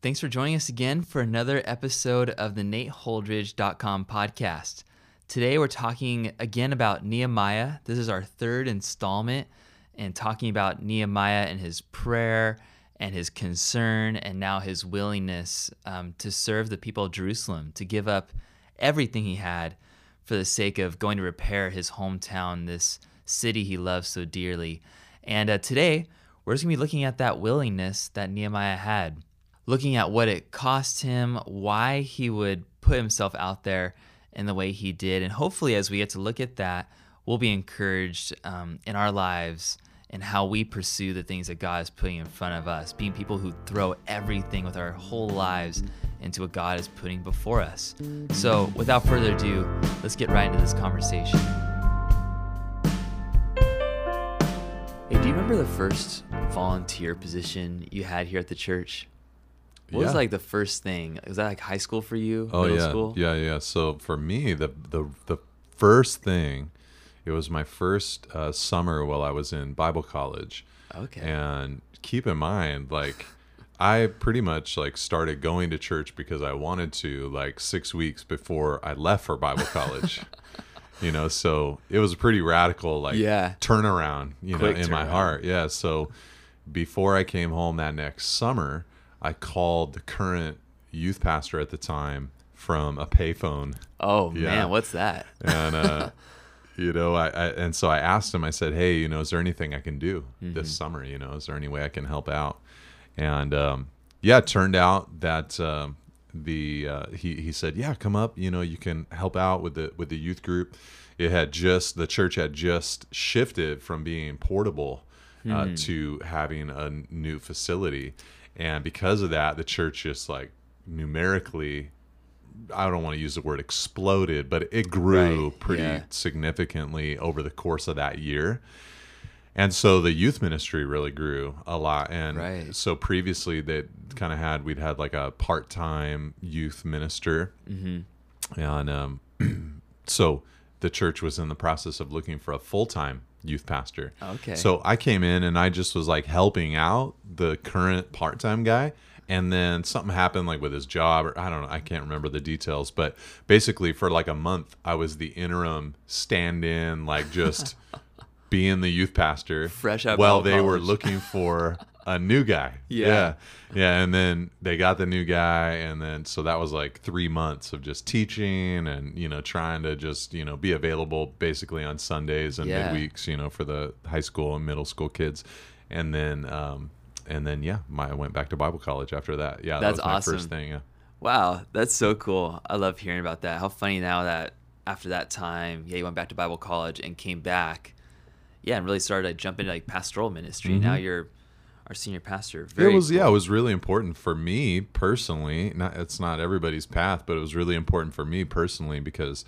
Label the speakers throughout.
Speaker 1: Thanks for joining us again for another episode of the NateHoldridge.com podcast. Today we're talking again about Nehemiah. This is our third installment and talking about Nehemiah and his prayer and his concern and now his willingness um, to serve the people of Jerusalem, to give up everything he had for the sake of going to repair his hometown, this city he loves so dearly. And uh, today we're just going to be looking at that willingness that Nehemiah had looking at what it cost him, why he would put himself out there in the way he did. And hopefully, as we get to look at that, we'll be encouraged um, in our lives and how we pursue the things that God is putting in front of us, being people who throw everything with our whole lives into what God is putting before us. So, without further ado, let's get right into this conversation. Hey, do you remember the first volunteer position you had here at the church? What was like the first thing? Was that like high school for you?
Speaker 2: Oh
Speaker 1: Middle
Speaker 2: yeah,
Speaker 1: school?
Speaker 2: yeah, yeah. So for me, the the the first thing, it was my first uh, summer while I was in Bible college.
Speaker 1: Okay.
Speaker 2: And keep in mind, like, I pretty much like started going to church because I wanted to, like six weeks before I left for Bible college. you know, so it was a pretty radical, like,
Speaker 1: Yeah.
Speaker 2: turnaround. You
Speaker 1: Quick
Speaker 2: know, in my heart. Yeah. So before I came home that next summer, I called the current youth pastor at the time from a payphone
Speaker 1: oh
Speaker 2: Yeah.
Speaker 1: man, what's that?
Speaker 2: and uh, you know I, I and so i asked him i said hey you know is there anything i can do
Speaker 1: Mm-hmm.
Speaker 2: this summer you know is there any way i can help out and um, yeah it turned out that um, the uh, he, he said yeah come up you know you can help out with the with the youth group it had just the church had just shifted from being portable uh,
Speaker 1: Hmm.
Speaker 2: to having a new facility and because of that the church just like numerically I don't want to use the word exploded, but it grew
Speaker 1: Right,
Speaker 2: pretty
Speaker 1: yeah.
Speaker 2: significantly over the course of that year. And so the youth ministry really grew a lot. And
Speaker 1: Right.
Speaker 2: so previously they kind of had, we'd had like a part time youth minister.
Speaker 1: Mm-hmm.
Speaker 2: And um, so the church was in the process of looking for a full time youth pastor.
Speaker 1: Okay.
Speaker 2: So I came in and I just was like helping out the current part time guy. And then something happened like with his job, or I don't know, I can't remember the details. But basically, for like a month, I was the interim stand in, like just being the youth pastor.
Speaker 1: Fresh out
Speaker 2: While they were looking for a new guy.
Speaker 1: Yeah.
Speaker 2: yeah. Yeah. And then they got the new guy. And then so that was like three months of just teaching and, you know, trying to just, you know, be available basically on Sundays and
Speaker 1: Yeah.
Speaker 2: midweeks, you know, for the high school and middle school kids. And then, um, and then yeah, my, I went back to Bible college after that. Yeah,
Speaker 1: That's
Speaker 2: that was my
Speaker 1: awesome.
Speaker 2: first thing. Yeah.
Speaker 1: Wow, that's so cool. I love hearing about that. How funny now that after that time, yeah, you went back to Bible college and came back, yeah, and really started to jump into like pastoral ministry. Now you're our senior pastor. Very
Speaker 2: it was yeah, it was really important for me personally. Not it's not everybody's path, but it was really important for me personally because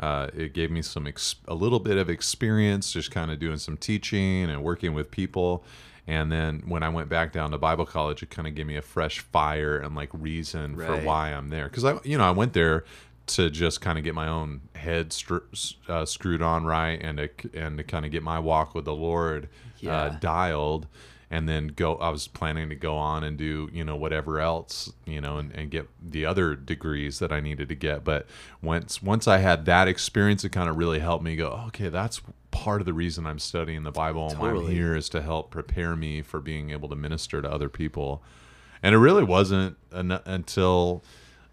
Speaker 2: uh, it gave me some ex- a little bit of experience, just kind of doing some teaching and working with people. And then when I went back down to Bible college, it kind of gave me a fresh fire and like reason for why I'm there. Because I, you know, I went there to just kind of get my own head uh, screwed on right and to, and to kind of get my walk with the Lord
Speaker 1: Yeah.
Speaker 2: uh, dialed and then go i was planning to go on and do you know whatever else you know and, and get the other degrees that i needed to get. But once once i had that experience it kind of really helped me go okay that's part of the reason i'm studying the bible and why i'm here is to help prepare me for being able to minister to other people. And it really wasn't an, until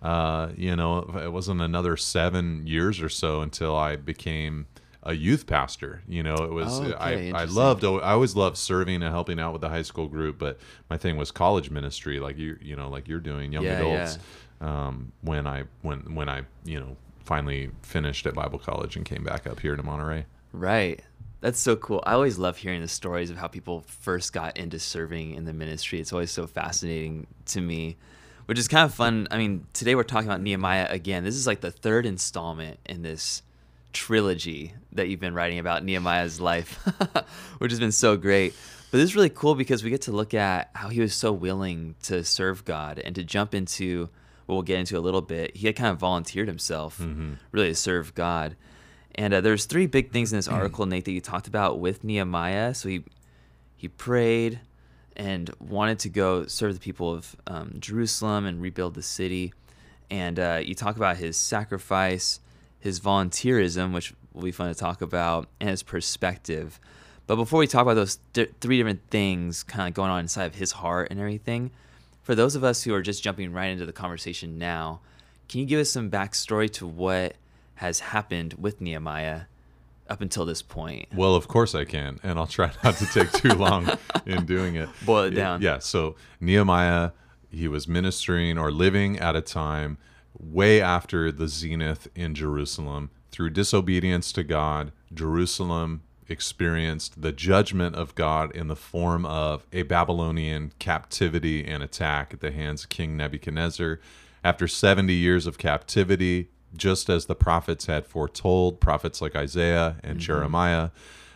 Speaker 2: uh, you know it wasn't another seven years or so until i became a youth pastor you know it was
Speaker 1: Okay,
Speaker 2: I, I loved I always loved serving and helping out with the high school group, but my thing was college ministry, like you you know, like you're doing young
Speaker 1: Yeah,
Speaker 2: adults. Um, when I when when I you know finally finished at Bible college and came back up here to Monterey.
Speaker 1: Right. That's so cool. I always love hearing the stories of how people first got into serving in the ministry. It's always so fascinating to me, which is kind of fun. I mean, today we're talking about Nehemiah again. This is like the third installment in this trilogy that you've been writing about Nehemiah's life, which has been so great. But this is really cool because we get to look at how he was so willing to serve God and to jump into what we'll get into a little bit. He had kind of volunteered himself really to serve God. And uh, there's three big things in this article, Nate, that you talked about with Nehemiah. So he he prayed, and wanted to go serve the people of um, Jerusalem and rebuild the city. And uh, you talk about his sacrifice, his volunteerism, which will be fun to talk about, and his perspective. But before we talk about those th- three different things kind of going on inside of his heart and everything, for those of us who are just jumping right into the conversation now, can you give us some backstory to what has happened with Nehemiah up until this point?
Speaker 2: Well, of course I can, and I'll try not to take too long in doing it.
Speaker 1: Boil it down.
Speaker 2: Yeah. So Nehemiah, he was ministering or living at a time way after the zenith in Jerusalem. Through disobedience to God, Jerusalem experienced the judgment of God in the form of a Babylonian captivity and attack at the hands of King Nebuchadnezzar. After 70 years of captivity, just as the prophets had foretold, prophets like Isaiah and mm-hmm. Jeremiah,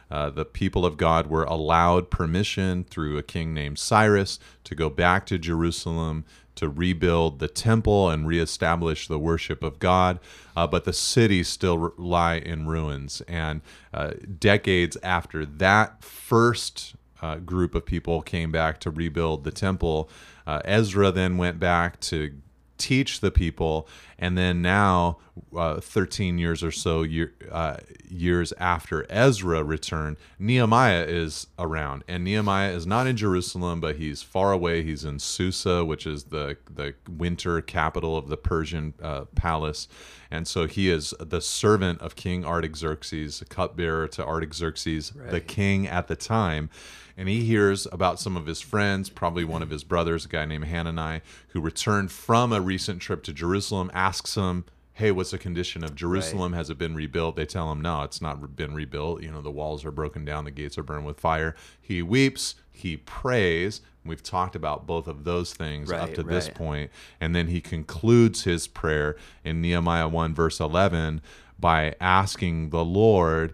Speaker 2: uh, the people of God were allowed permission through a king named Cyrus to go back to Jerusalem to rebuild the temple and reestablish the worship of God. Uh, but the cities still lie in ruins. And uh, decades after that first uh, group of people came back to rebuild the temple, uh, Ezra then went back to teach the people and then now uh, 13 years or so year, uh, years after ezra returned nehemiah is around. And nehemiah is not in jerusalem but he's far away. He's in susa which is the, the winter capital of the persian uh, palace. And so he is the servant of king artaxerxes a cupbearer to artaxerxes the king at the time and he hears about some of his friends, probably one of his brothers, a guy named Hanani, who returned from a recent trip to Jerusalem, asks him, Hey, what's the condition of Jerusalem? Has it been rebuilt? They tell him, No, it's not been rebuilt. You know, the walls are broken down, the gates are burned with fire. He weeps, he prays. We've talked about both of those things up
Speaker 1: Right,
Speaker 2: to this point. And then he concludes his prayer in Nehemiah 1, verse 11, by asking the Lord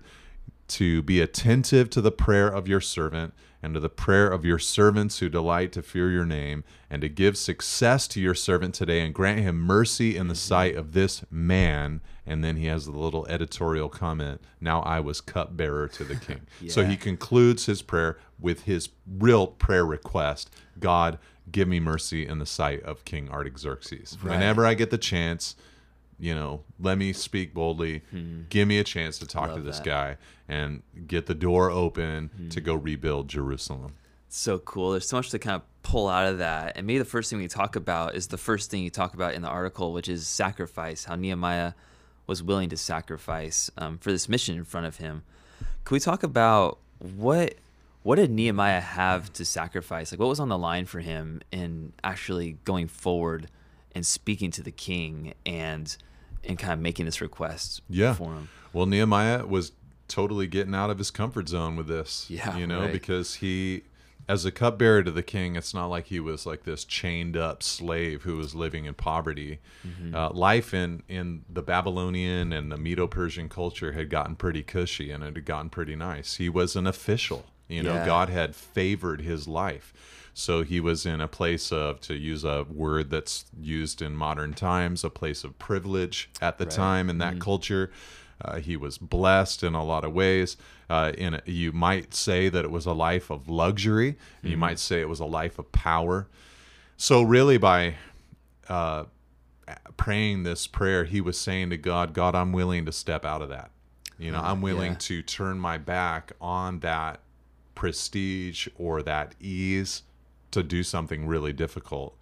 Speaker 2: to be attentive to the prayer of your servant and to the prayer of your servants who delight to fear your name, and to give success to your servant today and grant him mercy in the sight of this man. And then he has the little editorial comment Now I was cupbearer to the king. So he concludes his prayer with his real prayer request God, give me mercy in the sight of King Artaxerxes.
Speaker 1: Right.
Speaker 2: Whenever I get the chance, you know, let me speak boldly. Give me a chance to talk to
Speaker 1: Hmm.
Speaker 2: This
Speaker 1: that.
Speaker 2: guy and get the door open
Speaker 1: Hmm.
Speaker 2: to go rebuild Jerusalem.
Speaker 1: so cool. There's so much to kind of pull out of that. And maybe the first thing we talk about is the first thing you talk about in the article, which is sacrifice, how Nehemiah was willing to sacrifice um, for this mission in front of him. Can we talk about what what did Nehemiah have to sacrifice? Like what was on the line for him in actually going forward and speaking to the king and and kind of making this request
Speaker 2: Yeah.
Speaker 1: for him?
Speaker 2: Well, Nehemiah was totally getting out of his comfort zone with this.
Speaker 1: Yeah,
Speaker 2: You know,
Speaker 1: right.
Speaker 2: because he, as a cupbearer to the king, it's not like he was like this chained up slave who was living in poverty.
Speaker 1: Mm-hmm.
Speaker 2: Uh, life in, in the Babylonian and the Medo Persian culture had gotten pretty cushy and it had gotten pretty nice. He was an official. You know,
Speaker 1: Yeah.
Speaker 2: God had favored his life. So he was in a place of, to use a word that's used in modern times, a place of privilege at the time in that culture. Uh, he was blessed in a lot of ways. Uh, in a, you might say that it was a life of luxury. You might say it was a life of power. So really, by uh, praying this prayer, he was saying to God, God, I'm willing to step out of that. You know, I'm willing
Speaker 1: yeah.
Speaker 2: to turn my back on that prestige or that ease to do something really difficult.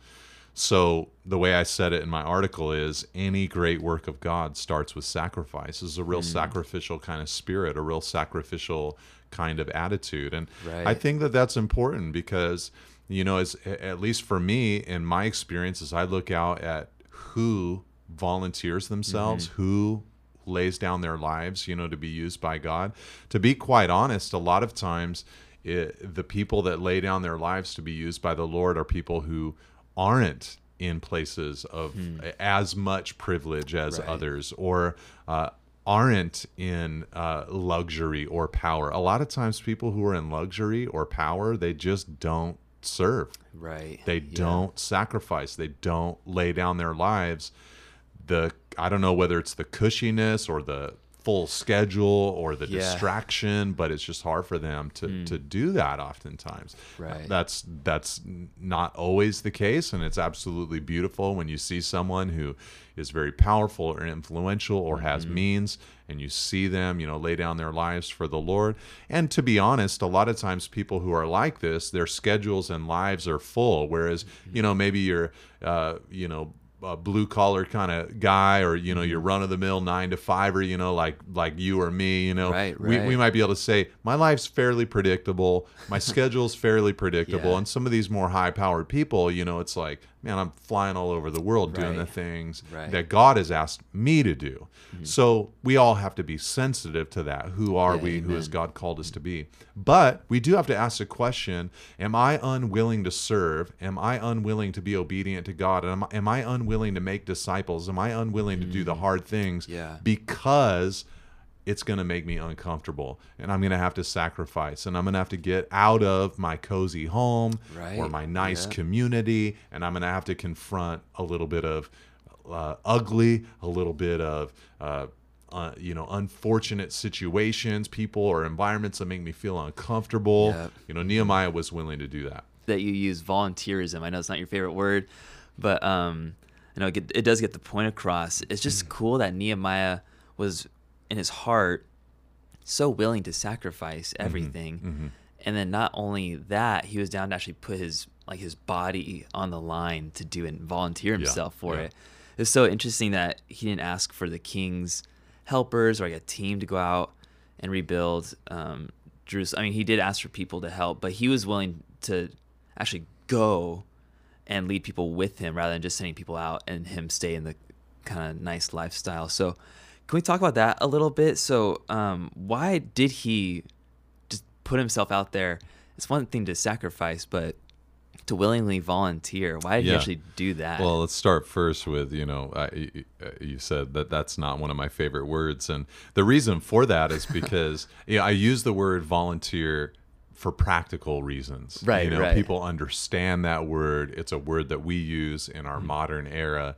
Speaker 2: So the way I said it in my article is any great work of God starts with sacrifice. This is a real mm. sacrificial kind of spirit, a real sacrificial kind of attitude. And I think that that's important because you know, as at least for me in my experience as I look out at who volunteers themselves, mm-hmm. who lays down their lives, you know, to be used by God. To be quite honest, a lot of times it, the people that lay down their lives to be used by the Lord are people who aren't in places of as much privilege as
Speaker 1: Right.
Speaker 2: others or uh, aren't in uh, luxury or power. A lot of times, people who are in luxury or power, they just don't serve.
Speaker 1: Right.
Speaker 2: They
Speaker 1: Yeah.
Speaker 2: don't sacrifice. They don't lay down their lives. The I don't know whether it's the cushiness or the full schedule or the
Speaker 1: Yeah.
Speaker 2: distraction, but it's just hard for them to hmm. to do that oftentimes.
Speaker 1: Right.
Speaker 2: That's that's not always the case, and it's absolutely beautiful when you see someone who is very powerful or influential or has mm-hmm. means and you see them, you know, lay down their lives for the Lord. And to be honest, a lot of times people who are like this, their schedules and lives are full. Whereas, mm-hmm. you know, maybe you're, uh, you know, a blue collar kind of guy, or you know, you're mm-hmm. run of the mill nine to five, or you know, like like you or me, you know,
Speaker 1: Right,
Speaker 2: we, we might be able to say my life's fairly predictable, my schedule's fairly predictable,
Speaker 1: Yeah.
Speaker 2: and some of these more high powered people, you know, it's like, man, I'm flying all over the world doing the things
Speaker 1: Right. Mm-hmm.
Speaker 2: that God has asked me to do. So we all have to be sensitive to that. Who are
Speaker 1: Yeah,
Speaker 2: we? Who has. God called us to be? But we do have to ask the question Am I unwilling to serve? Am I unwilling to be obedient to God? Am, am I unwilling to make disciples? Am I unwilling to do the hard things
Speaker 1: Mm. Yeah.
Speaker 2: because it's going to make me uncomfortable and I'm going to have to sacrifice and I'm going to have to get out of my cozy home or my nice
Speaker 1: yeah.
Speaker 2: community and I'm going to have to confront a little bit of uh, ugly, a little bit of uh, uh, you know unfortunate situations, people or environments that make me feel uncomfortable.
Speaker 1: Yep.
Speaker 2: You know, Nehemiah was willing to do that.
Speaker 1: that you use volunteerism. I know it's not your favorite word, but um, I know it, it does get the point across. It's just
Speaker 2: Mm.
Speaker 1: cool that Nehemiah was in his heart so willing to sacrifice
Speaker 2: Mm-hmm.
Speaker 1: everything, and then not only that, he was down to actually put his like his body on the line to do and volunteer himself for
Speaker 2: yeah.
Speaker 1: it. It's so interesting that he didn't ask for the king's helpers or like a team to go out and rebuild um, Jerusalem. I mean, he did ask for people to help, but he was willing to actually go and lead people with him rather than just sending people out and him stay in the kind of nice lifestyle. So, can we talk about that a little bit? So, um, why did he just put himself out there? It's one thing to sacrifice, but to willingly volunteer, why did he actually do that?
Speaker 2: Well, let's start first with you know I, uh, you said that that's not one of my favorite words, and the reason for that is because you know, I use the word volunteer for practical reasons.
Speaker 1: Right,
Speaker 2: You know,
Speaker 1: right.
Speaker 2: people understand that word. It's a word that we use in
Speaker 1: Mm-hmm.
Speaker 2: our modern era,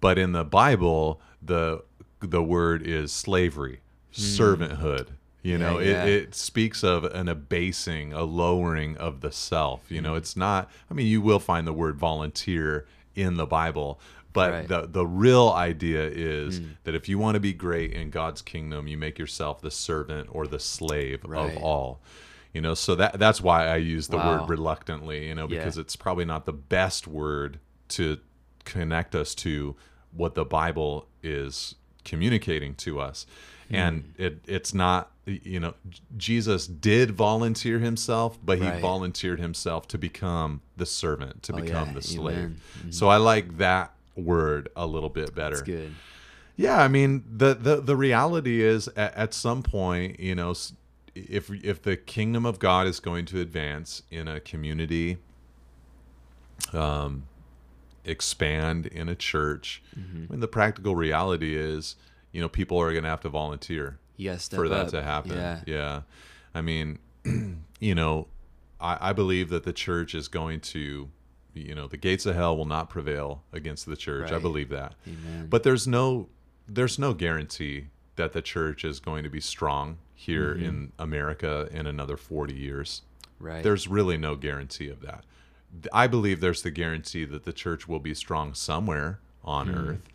Speaker 2: but in the Bible, the the word is slavery, servanthood. You.
Speaker 1: Yeah,
Speaker 2: know,
Speaker 1: yeah.
Speaker 2: it, it speaks of an abasing, a lowering of the self. You
Speaker 1: Hmm.
Speaker 2: know, it's not. I mean, you will find the word volunteer in the Bible, but
Speaker 1: Right.
Speaker 2: the the real idea is
Speaker 1: Hmm.
Speaker 2: that if you want to be great in God's kingdom, you make yourself the servant or the slave
Speaker 1: Right.
Speaker 2: of all. You know, so that that's why I use the
Speaker 1: Wow.
Speaker 2: word reluctantly. You know,
Speaker 1: Yeah.
Speaker 2: because it's probably not the best word to connect us to what the Bible is communicating to us.
Speaker 1: Hmm.
Speaker 2: And it it's not you know Jesus did volunteer himself, but he
Speaker 1: Right.
Speaker 2: volunteered himself to become the servant, to
Speaker 1: Oh,
Speaker 2: become
Speaker 1: yeah.
Speaker 2: the slave.
Speaker 1: Mm-hmm.
Speaker 2: So I like that word a little bit better.
Speaker 1: That's good.
Speaker 2: Yeah, I mean the the the reality is at, at some point, you know, if if the kingdom of God is going to advance in a community, um, expand in a church,
Speaker 1: Mm-hmm.
Speaker 2: I mean the practical reality is, you know, people are going to have to volunteer
Speaker 1: yes
Speaker 2: for that
Speaker 1: up.
Speaker 2: to happen.
Speaker 1: Yeah.
Speaker 2: Yeah. I mean, you know, I, I believe that the church is going to, you know, the gates of hell will not prevail against the church. I believe that.
Speaker 1: Amen.
Speaker 2: But there's no there's no guarantee that the church is going to be strong here
Speaker 1: Mm-hmm.
Speaker 2: in America in another 40 years.
Speaker 1: right.
Speaker 2: There's really no guarantee of that. I believe there's the guarantee that the church will be strong somewhere on
Speaker 1: Hmm.
Speaker 2: earth.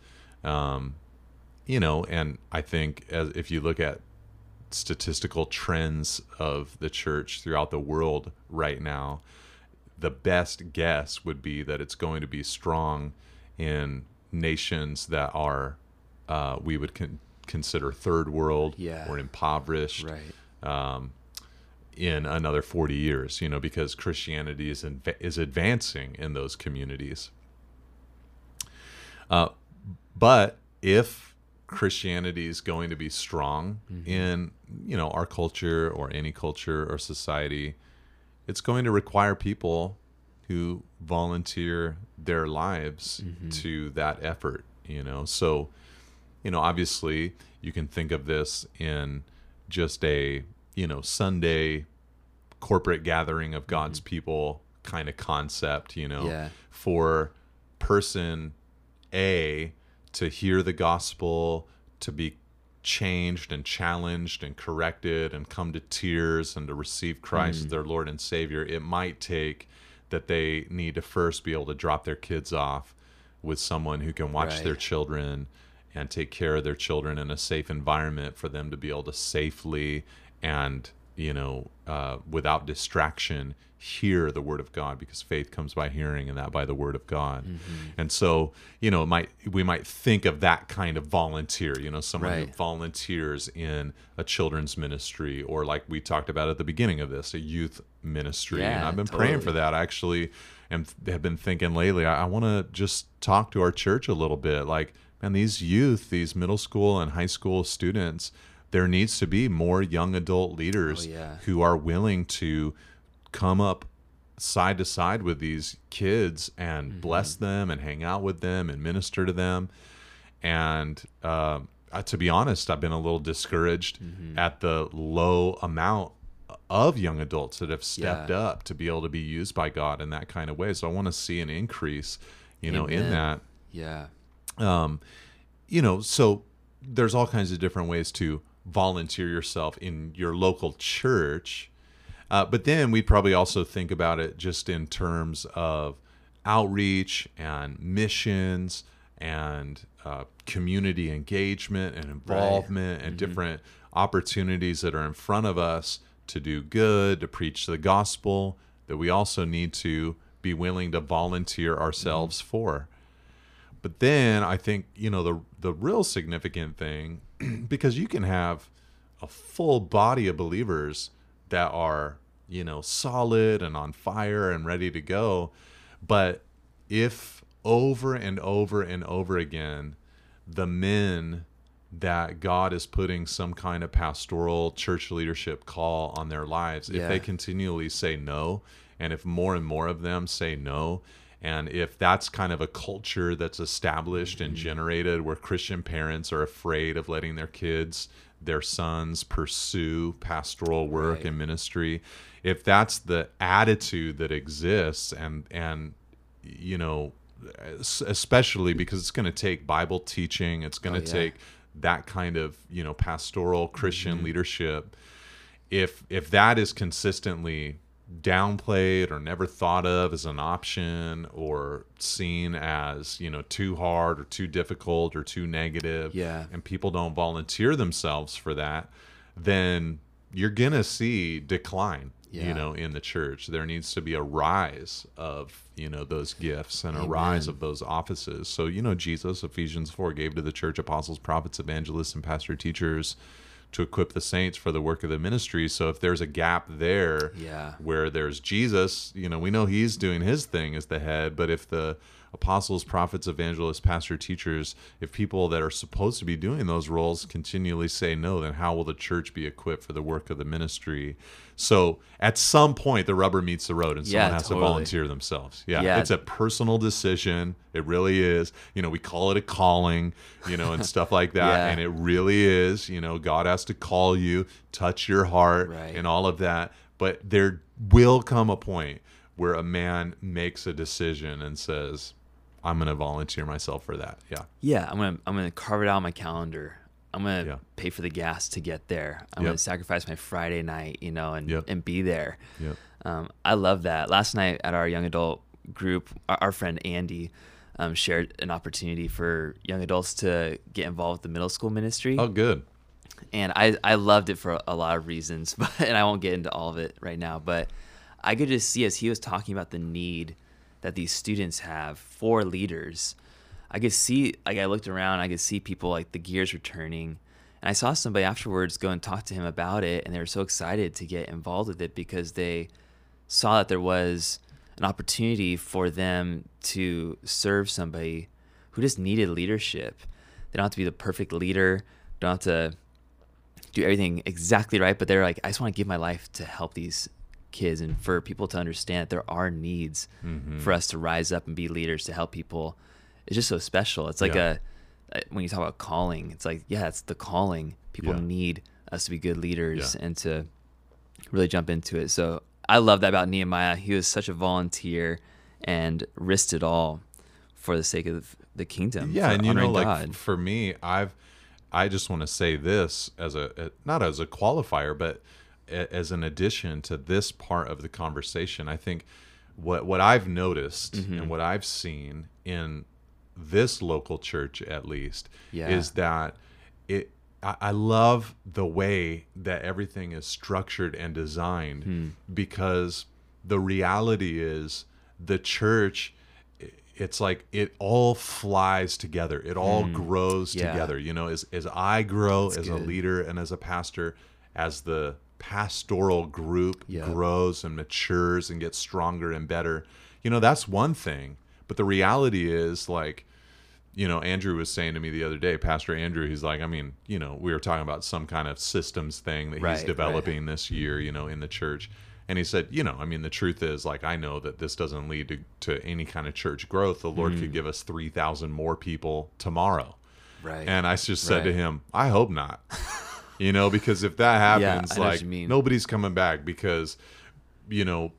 Speaker 2: Um, you know, and I think as if you look at statistical trends of the church throughout the world right now, the best guess would be that it's going to be strong in nations that are uh, we would con- consider third world
Speaker 1: Yeah.
Speaker 2: or impoverished
Speaker 1: right.
Speaker 2: um, in another 40 years, you know, because Christianity is, is advancing in those communities. Uh, but if Christianity is going to be strong in, you know, our culture or any culture or society, it's going to require people who volunteer their lives to that effort, you know. So, you know, obviously you can think of this in just a, you know, Sunday corporate gathering of God's mm-hmm. people kind of concept, you know,
Speaker 1: Yeah.
Speaker 2: for person A to hear the gospel, to be changed and challenged and corrected and come to tears and to receive Christ as mm. their Lord and Savior, it might take that they need to first be able to drop their kids off with someone who can watch
Speaker 1: Right.
Speaker 2: their children and take care of their children in a safe environment for them to be able to safely and you know uh, without distraction hear the word of god because faith comes by hearing and that by the word of god.
Speaker 1: Mm-hmm.
Speaker 2: and so you know it might we might think of that kind of volunteer you know someone who volunteers in a children's ministry or like we talked about at the beginning of this a youth ministry.
Speaker 1: Yeah, and
Speaker 2: i've been praying for
Speaker 1: totally.
Speaker 2: that. Actually and have been thinking lately i, I want to just talk to our church a little bit. Like man these youth these middle school and high school students there needs to be more young adult leaders
Speaker 1: Oh, yeah.
Speaker 2: who are willing to come up side to side with these kids and
Speaker 1: Mm-hmm.
Speaker 2: bless them and hang out with them and minister to them and uh, to be honest i've been a little discouraged
Speaker 1: Mm-hmm.
Speaker 2: at the low amount of young adults that have stepped
Speaker 1: Yeah.
Speaker 2: up to be able to be used by god in that kind of way so i want to see an increase you know in that
Speaker 1: Yeah.
Speaker 2: um, you know, so there's all kinds of different ways to volunteer yourself in your local church. Uh, but then we'd probably also think about it just in terms of outreach and missions and uh, community engagement and involvement and different opportunities that are in front of us to do good, to preach the gospel, that we also need to be willing to volunteer ourselves for. But then I think you know the the real significant thing because you can have a full body of believers that are you know solid and on fire and ready to go, but if over and over and over again the men that God is putting some kind of pastoral church leadership call on their lives, if they continually say no, and if more and more of them say no, and if that's kind of a culture that's established and generated where Christian parents are afraid of letting their kids, their sons, pursue pastoral work
Speaker 1: Right.
Speaker 2: and ministry, if that's the attitude that exists, and and you know, especially because it's going to take Bible teaching, it's going
Speaker 1: Oh,
Speaker 2: to
Speaker 1: yeah.
Speaker 2: take that kind of you know pastoral Christian
Speaker 1: Mm-hmm.
Speaker 2: leadership. If if that is consistently downplayed or never thought of as an option or seen as you know too hard or too difficult or too negative
Speaker 1: Yeah.
Speaker 2: and people don't volunteer themselves for that then you're gonna see decline
Speaker 1: Yeah.
Speaker 2: you know in the church there needs to be a rise of you know those gifts and a rise of those offices so you know jesus ephesians 4 gave to the church apostles prophets evangelists and pastor teachers to equip the saints for the work of the ministry so if there's a gap there
Speaker 1: Yeah.
Speaker 2: where there's jesus you know we know he's doing his thing as the head but if the apostles prophets evangelists pastor teachers if people that are supposed to be doing those roles continually say no then how will the church be equipped for the work of the ministry so at some point the rubber meets the road and someone
Speaker 1: Yeah,
Speaker 2: has
Speaker 1: totally.
Speaker 2: to volunteer themselves yeah,
Speaker 1: Yeah.
Speaker 2: it's a personal decision it really is you know we call it a calling you know and stuff like that
Speaker 1: Yeah.
Speaker 2: and it really is you know god has to call you touch your heart
Speaker 1: Right.
Speaker 2: and all of that but there will come a point where a man makes a decision and says i'm going to volunteer myself for that yeah
Speaker 1: Yeah, I'm gonna I'm gonna carve it out on my calendar. I'm gonna
Speaker 2: Yeah.
Speaker 1: pay for the gas to get there. I'm
Speaker 2: Yep.
Speaker 1: gonna sacrifice my Friday night, you know, and
Speaker 2: Yep.
Speaker 1: and be there.
Speaker 2: Yep.
Speaker 1: Um, I love that. Last night at our young adult group, our, our friend Andy um, shared an opportunity for young adults to get involved with the middle school ministry,
Speaker 2: oh good
Speaker 1: and I I loved it for a lot of reasons, but and I won't get into all of it right now. But I could just see as he was talking about the need that these students have for leaders. I could see like I looked around, I could see people like the gears were turning. And I saw somebody afterwards go and talk to him about it and they were so excited to get involved with it because they saw that there was an opportunity for them to serve somebody who just needed leadership. They don't have to be the perfect leader, don't have to do everything exactly right, but they're like, I just want to give my life to help these kids and for people to understand that there are needs
Speaker 2: Mm-hmm.
Speaker 1: for us to rise up and be leaders to help people. It's just so special. It's like
Speaker 2: Yeah.
Speaker 1: a when you talk about calling, it's like yeah, it's the calling. People
Speaker 2: Yeah.
Speaker 1: need us to be good leaders
Speaker 2: Yeah.
Speaker 1: and to really jump into it. So I love that about Nehemiah. He was such a volunteer and risked it all for the sake of the kingdom.
Speaker 2: yeah and you know like
Speaker 1: God.
Speaker 2: for me i've I just want to say this as a not as a qualifier, but as an addition to this part of the conversation. I think what what I've noticed
Speaker 1: Mm-hmm.
Speaker 2: and what I've seen in this local church at least
Speaker 1: Yeah.
Speaker 2: is that it I I love the way that everything is structured and designed
Speaker 1: Hmm.
Speaker 2: because the reality is the church it's like it all flies together it all grows
Speaker 1: Hmm. Yeah.
Speaker 2: together you know as as I grow as a leader and as a pastor as the pastoral group
Speaker 1: Yeah.
Speaker 2: grows and matures and gets stronger and better you know that's one thing but the reality is like you know, Andrew was saying to me the other day, Pastor Andrew, he's like, I mean, you know, we were talking about some kind of systems thing that
Speaker 1: Right,
Speaker 2: he's
Speaker 1: right.
Speaker 2: developing this year, you know, in the church. And he said, you know, I mean, the truth is, like, I know that this doesn't lead to, to any kind of church growth. The Lord
Speaker 1: Mm.
Speaker 2: could give us 3,000 more people tomorrow.
Speaker 1: Right.
Speaker 2: And I just said to him, I hope not. you know, because if that happens,
Speaker 1: what
Speaker 2: like, nobody's coming back because, you know,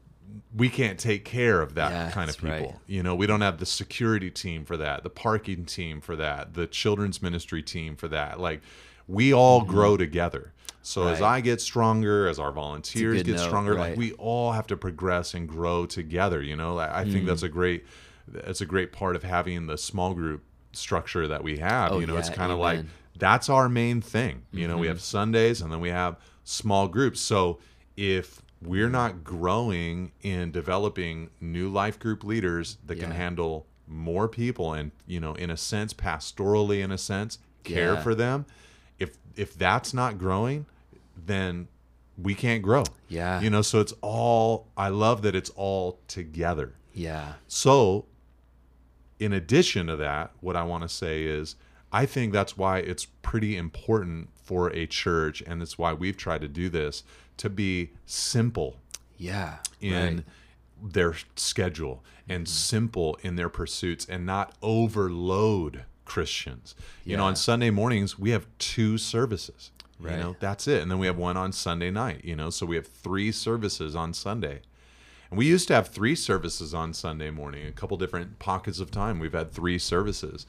Speaker 2: we can't take care of that
Speaker 1: Yeah,
Speaker 2: kind of
Speaker 1: that's right.
Speaker 2: people. You know, we don't have the security team for that, the parking team for that, the children's ministry team for that. Like, we all grow together. So as
Speaker 1: Mm-hmm.
Speaker 2: I get stronger, as our volunteers get
Speaker 1: note,
Speaker 2: stronger,
Speaker 1: right.
Speaker 2: like we all have to progress and grow together. You know, I, I think that's
Speaker 1: Mm.
Speaker 2: a great, that's a great part of having the small group structure that we have.
Speaker 1: Oh,
Speaker 2: you know, it's kind of like.
Speaker 1: Mm-hmm.
Speaker 2: That's our main thing. You know, we mm-hmm. have Sundays and then we have small groups. So if we're not growing in developing new life group leaders that can handle more people and, you know, in a sense, pastorally in a sense, care
Speaker 1: Yeah.
Speaker 2: for them, if if that's not growing, then we can't grow.
Speaker 1: Yeah.
Speaker 2: You know, so it's all I love that it's all together.
Speaker 1: yeah.
Speaker 2: So, in addition to that, what I want to say is I think that's why it's pretty important for a church, and that's why we've tried to do this to be simple
Speaker 1: Yeah.
Speaker 2: in
Speaker 1: right.
Speaker 2: their schedule and mm-hmm. simple in their pursuits and not overload Christians. You know, on Sunday mornings, we have two services. You
Speaker 1: Right.
Speaker 2: know, that's it. And then we have one on Sunday night, you know, so we have three services on Sunday. And we used to have three services on Sunday morning, a couple different pockets of time. We've had three services.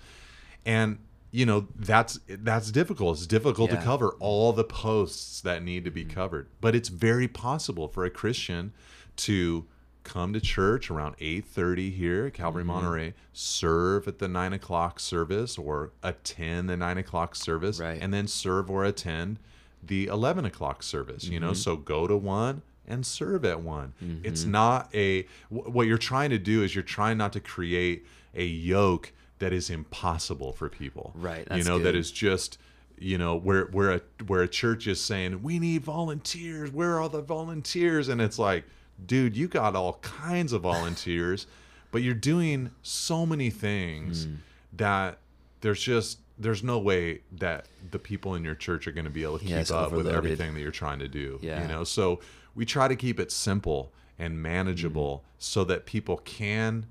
Speaker 2: And you know, that's that's difficult. It's difficult
Speaker 1: Yeah. Mm-hmm.
Speaker 2: to cover all the posts that need to be covered. But it's very possible for a Christian to come to church around 8.30 here at calvary
Speaker 1: Mm-hmm.
Speaker 2: monterey serve at the 9 o'clock service or attend the 9 o'clock service
Speaker 1: Right.
Speaker 2: and then serve or attend the 11 o'clock service you
Speaker 1: Mm-hmm.
Speaker 2: know so go to one and serve at one it's not a what you're trying to do is you're trying not to create a yoke that is impossible for people
Speaker 1: Right,
Speaker 2: you know that
Speaker 1: good.
Speaker 2: is just you know where where a where a church is saying we need volunteers where are the volunteers and it's like dude you got all kinds of volunteers but you're doing so many things
Speaker 1: Hmm.
Speaker 2: that there's just there's no way that the people in your church are going to be able to
Speaker 1: Yeah,
Speaker 2: keep up with everything that you're trying to do
Speaker 1: Yeah.
Speaker 2: you know so we try to keep it simple and manageable
Speaker 1: Mm-hmm.
Speaker 2: so that people can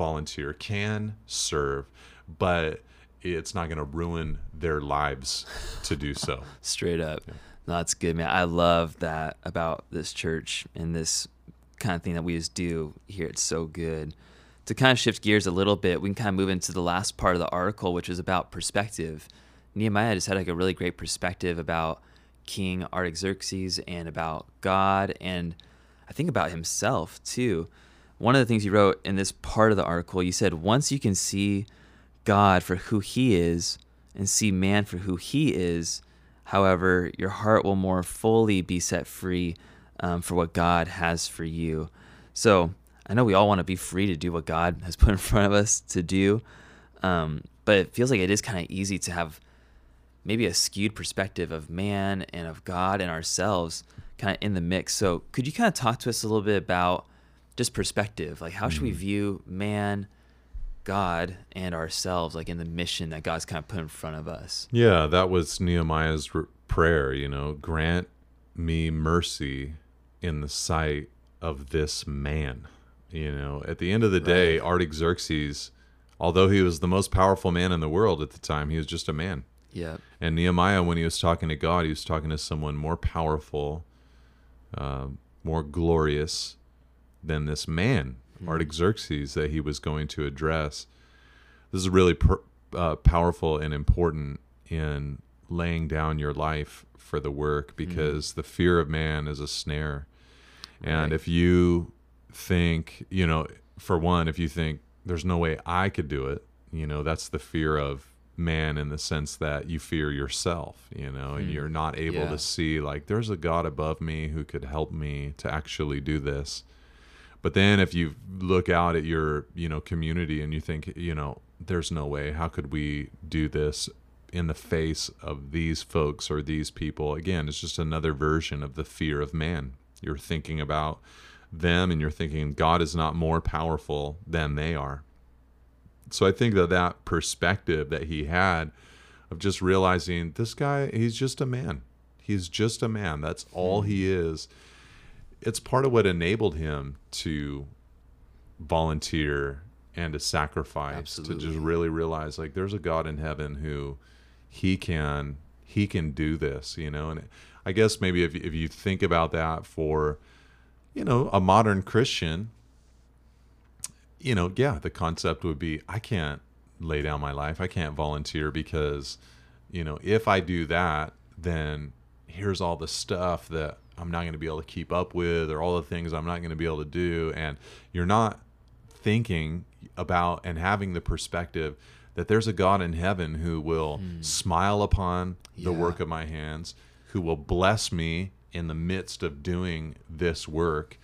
Speaker 2: volunteer can serve but it's not going to ruin their lives to do so
Speaker 1: Straight up. No, that's good, man. I love that about this church and this kind of thing that we just do here. It's so good. To kind of shift gears a little bit, we can kind of move into the last part of the article, which is about perspective. Nehemiah just had like a really great perspective about King Artaxerxes and about God and I think about himself too. One of the things you wrote in this part of the article, you said, once you can see God for who he is and see man for who he is, however, your heart will more fully be set free um, for what God has for you. So I know we all want to be free to do what God has put in front of us to do, um, but it feels like it is kind of easy to have maybe a skewed perspective of man and of God and ourselves kind of in the mix. So could you kind of talk to us a little bit about just perspective? Like how should we view man, God, and ourselves like in the mission that God's kind of put in front of us?
Speaker 2: Yeah, that was Nehemiah's r- prayer, you know, grant me mercy in the sight of this man. You know, at the end of the day, Artaxerxes, although he was the most powerful man in the world at the time, he was just a man.
Speaker 1: Yeah.
Speaker 2: And Nehemiah, when he was talking to God, he was talking to someone more powerful, uh, more glorious than this man, hmm. Artaxerxes, that he was going to address. This is really per, uh, powerful and important in laying down your life for the work hmm. because the fear of man is a snare. And
Speaker 1: Right.
Speaker 2: if you think, you know, for one, if you think there's no way I could do it, you know, that's the fear of man in the sense that you fear yourself, you know, and hmm. you're not able
Speaker 1: Yeah.
Speaker 2: to see like there's a God above me who could help me to actually do this. But then if you look out at your, you know, community and you think, you know, there's no way, how could we do this in the face of these folks or these people? Again, it's just another version of the fear of man. You're thinking about them and you're thinking God is not more powerful than they are. So I think that that perspective that he had of just realizing this guy, he's just a man. He's just a man. That's all he is. It's part of what enabled him to volunteer and to sacrifice to just really realize like there's a God in heaven who he can he can do this, you know. And I guess maybe if if you think about that for you know, a modern Christian, you know, yeah, the concept would be I can't lay down my life. I can't volunteer because, you know, if I do that, then here's all the stuff that I'm not going to be able to keep up with or all the things I'm not going to be able to do. And you're not thinking about and having the perspective that there's a God in heaven who will hmm. smile upon the work of my hands, who will bless me in the midst of doing this work.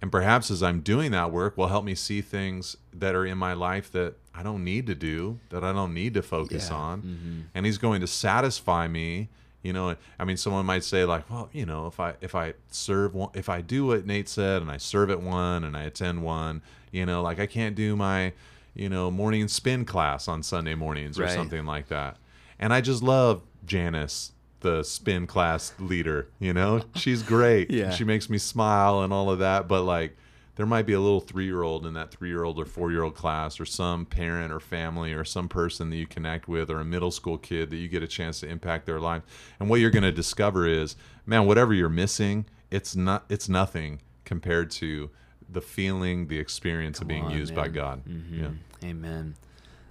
Speaker 2: And perhaps as I'm doing that work will help me see things that are in my life that I don't need to do, that I don't need to focus
Speaker 1: Yeah.
Speaker 2: on. Mm-hmm. And he's going to satisfy me. You know, I mean, someone might say like, well, you know, if I if I serve one, if I do what Nate said and I serve at one and I attend one, you know, like I can't do my, you know, morning spin class on Sunday mornings or
Speaker 1: Right.
Speaker 2: something like that. And I just love Janice, the spin class leader. You know, she's great.
Speaker 1: Yeah.
Speaker 2: she makes me smile and all of that. But like, there might be a little three year old in that three year old or four year old class, or some parent or family, or some person that you connect with, or a middle school kid that you get a chance to impact their life. And what you're going to discover is, man, whatever you're missing, it's not, it's nothing compared to the feeling, the experience of being
Speaker 1: on,
Speaker 2: used by
Speaker 1: man.
Speaker 2: God.
Speaker 1: Mhm.
Speaker 2: Yeah.
Speaker 1: Amen.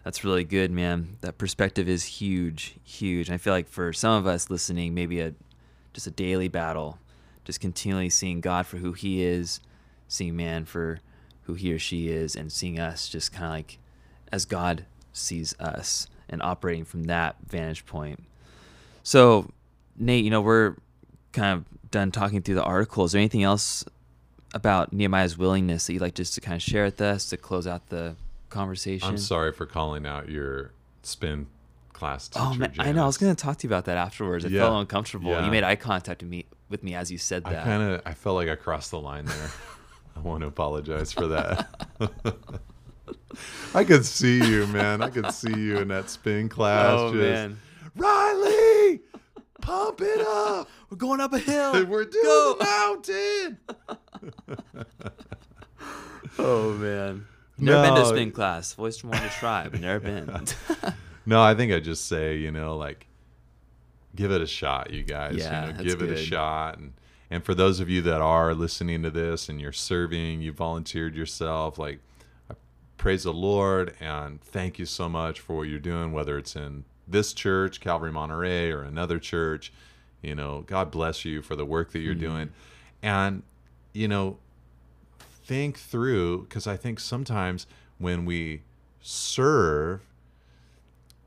Speaker 1: That's really good, man. That perspective is huge, huge. And I feel like for some of us listening, maybe a just a daily battle, just continually seeing God for who He is, seeing man for who he or she is, and seeing us just kind of like as God sees us and operating from that vantage point. So, Nate, you know, we're kind of done talking through the article. Is there anything else about Nehemiah's willingness that you'd like just to kind of share with us to close out the conversation?
Speaker 2: I'm sorry for calling out your spin class oh, teacher.
Speaker 1: Oh man, I know. I was going to talk to you about that afterwards. I
Speaker 2: Yeah.
Speaker 1: felt uncomfortable.
Speaker 2: Yeah.
Speaker 1: You made eye contact with me with me as you said that.
Speaker 2: I kind of I felt like I crossed the line there. I want to apologize for that. I could see you, man. I could see you in that spin oh, class.
Speaker 1: oh
Speaker 2: just,
Speaker 1: man,
Speaker 2: Riley, pump it up.
Speaker 1: we're going up a hill.
Speaker 2: We're doing
Speaker 1: Go.
Speaker 2: the mountain.
Speaker 1: Oh man, never been to
Speaker 2: No.
Speaker 1: spin class. Voice from Wonder Tribe, never been.
Speaker 2: No, I think I just say, you know, like give it a shot, you guys.
Speaker 1: Yeah,
Speaker 2: you know, give it a shot and and for those of you that are listening to this and you're serving, you volunteered yourself, like praise the Lord and thank you so much for what you're doing, whether it's in this church, Calvary Monterey, or another church. You know, God bless you for the work that you're
Speaker 1: Mm-hmm.
Speaker 2: doing. And, you know, think through because I think sometimes when we serve,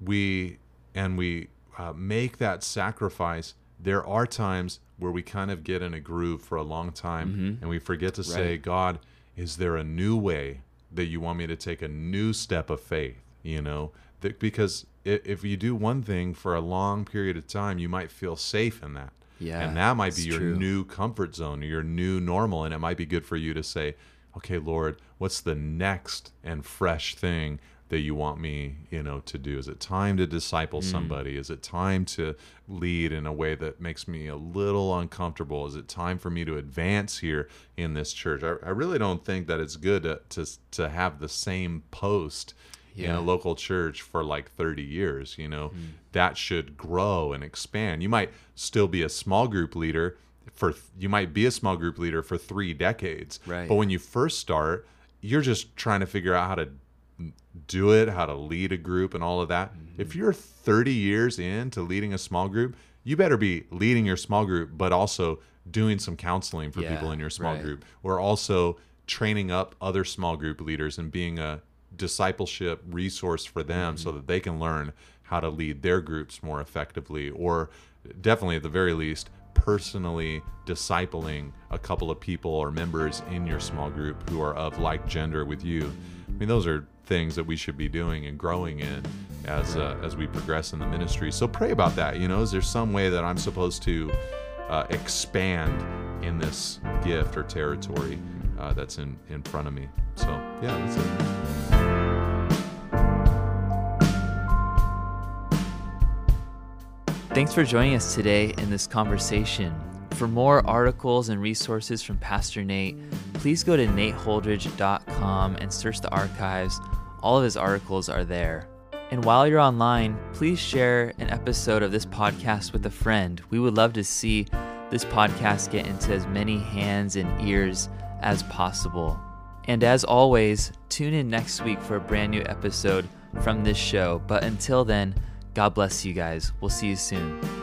Speaker 2: we and we uh, make that sacrifice. There are times where we kind of get in a groove for a long time, mm-hmm. and we forget to say, "God, is there a new way that you want me to take a new step of faith?" You know, that, because i- if you do one thing for a long period of time, you might feel safe in that.
Speaker 1: Yeah,
Speaker 2: and that might be your
Speaker 1: true.
Speaker 2: new comfort zone, your new normal, and it might be good for you to say, "Okay, Lord, what's the next and fresh thing that you want me, you know, to do? Is it time to disciple
Speaker 1: Mm.
Speaker 2: somebody? Is it time to lead in a way that makes me a little uncomfortable? Is it time for me to advance here in this church? I, I really don't think that it's good to to, to have the same post in a local church for like 30 years you know that should grow and expand you might still be a small group leader for you might be a small group leader for 3 decades
Speaker 1: Right.
Speaker 2: but when you first start you're just trying to figure out how to do it how to lead a group and all of that If you're 30 years into leading a small group, you better be leading your small group, but also doing some counseling for
Speaker 1: Yeah,
Speaker 2: people in your small
Speaker 1: right.
Speaker 2: group, or also training up other small group leaders and being a discipleship resource for them
Speaker 1: Mm-hmm.
Speaker 2: so that they can learn how to lead their groups more effectively, or definitely at the very least, personally discipling a couple of people or members in your small group who are of like gender with you. I mean, those are things that we should be doing and growing in as uh, as we progress in the ministry. So pray about that. You know, is there some way that I'm supposed to uh, expand in this gift or territory uh, that's in in front of me? So yeah, that's it.
Speaker 1: Thanks for joining us today in this conversation. For more articles and resources from Pastor Nate, please go to nateholdridge.com and search the archives. All of his articles are there. And while you're online, please share an episode of this podcast with a friend. We would love to see this podcast get into as many hands and ears as possible. And as always, tune in next week for a brand new episode from this show. But until then, God bless you guys. We'll see you soon.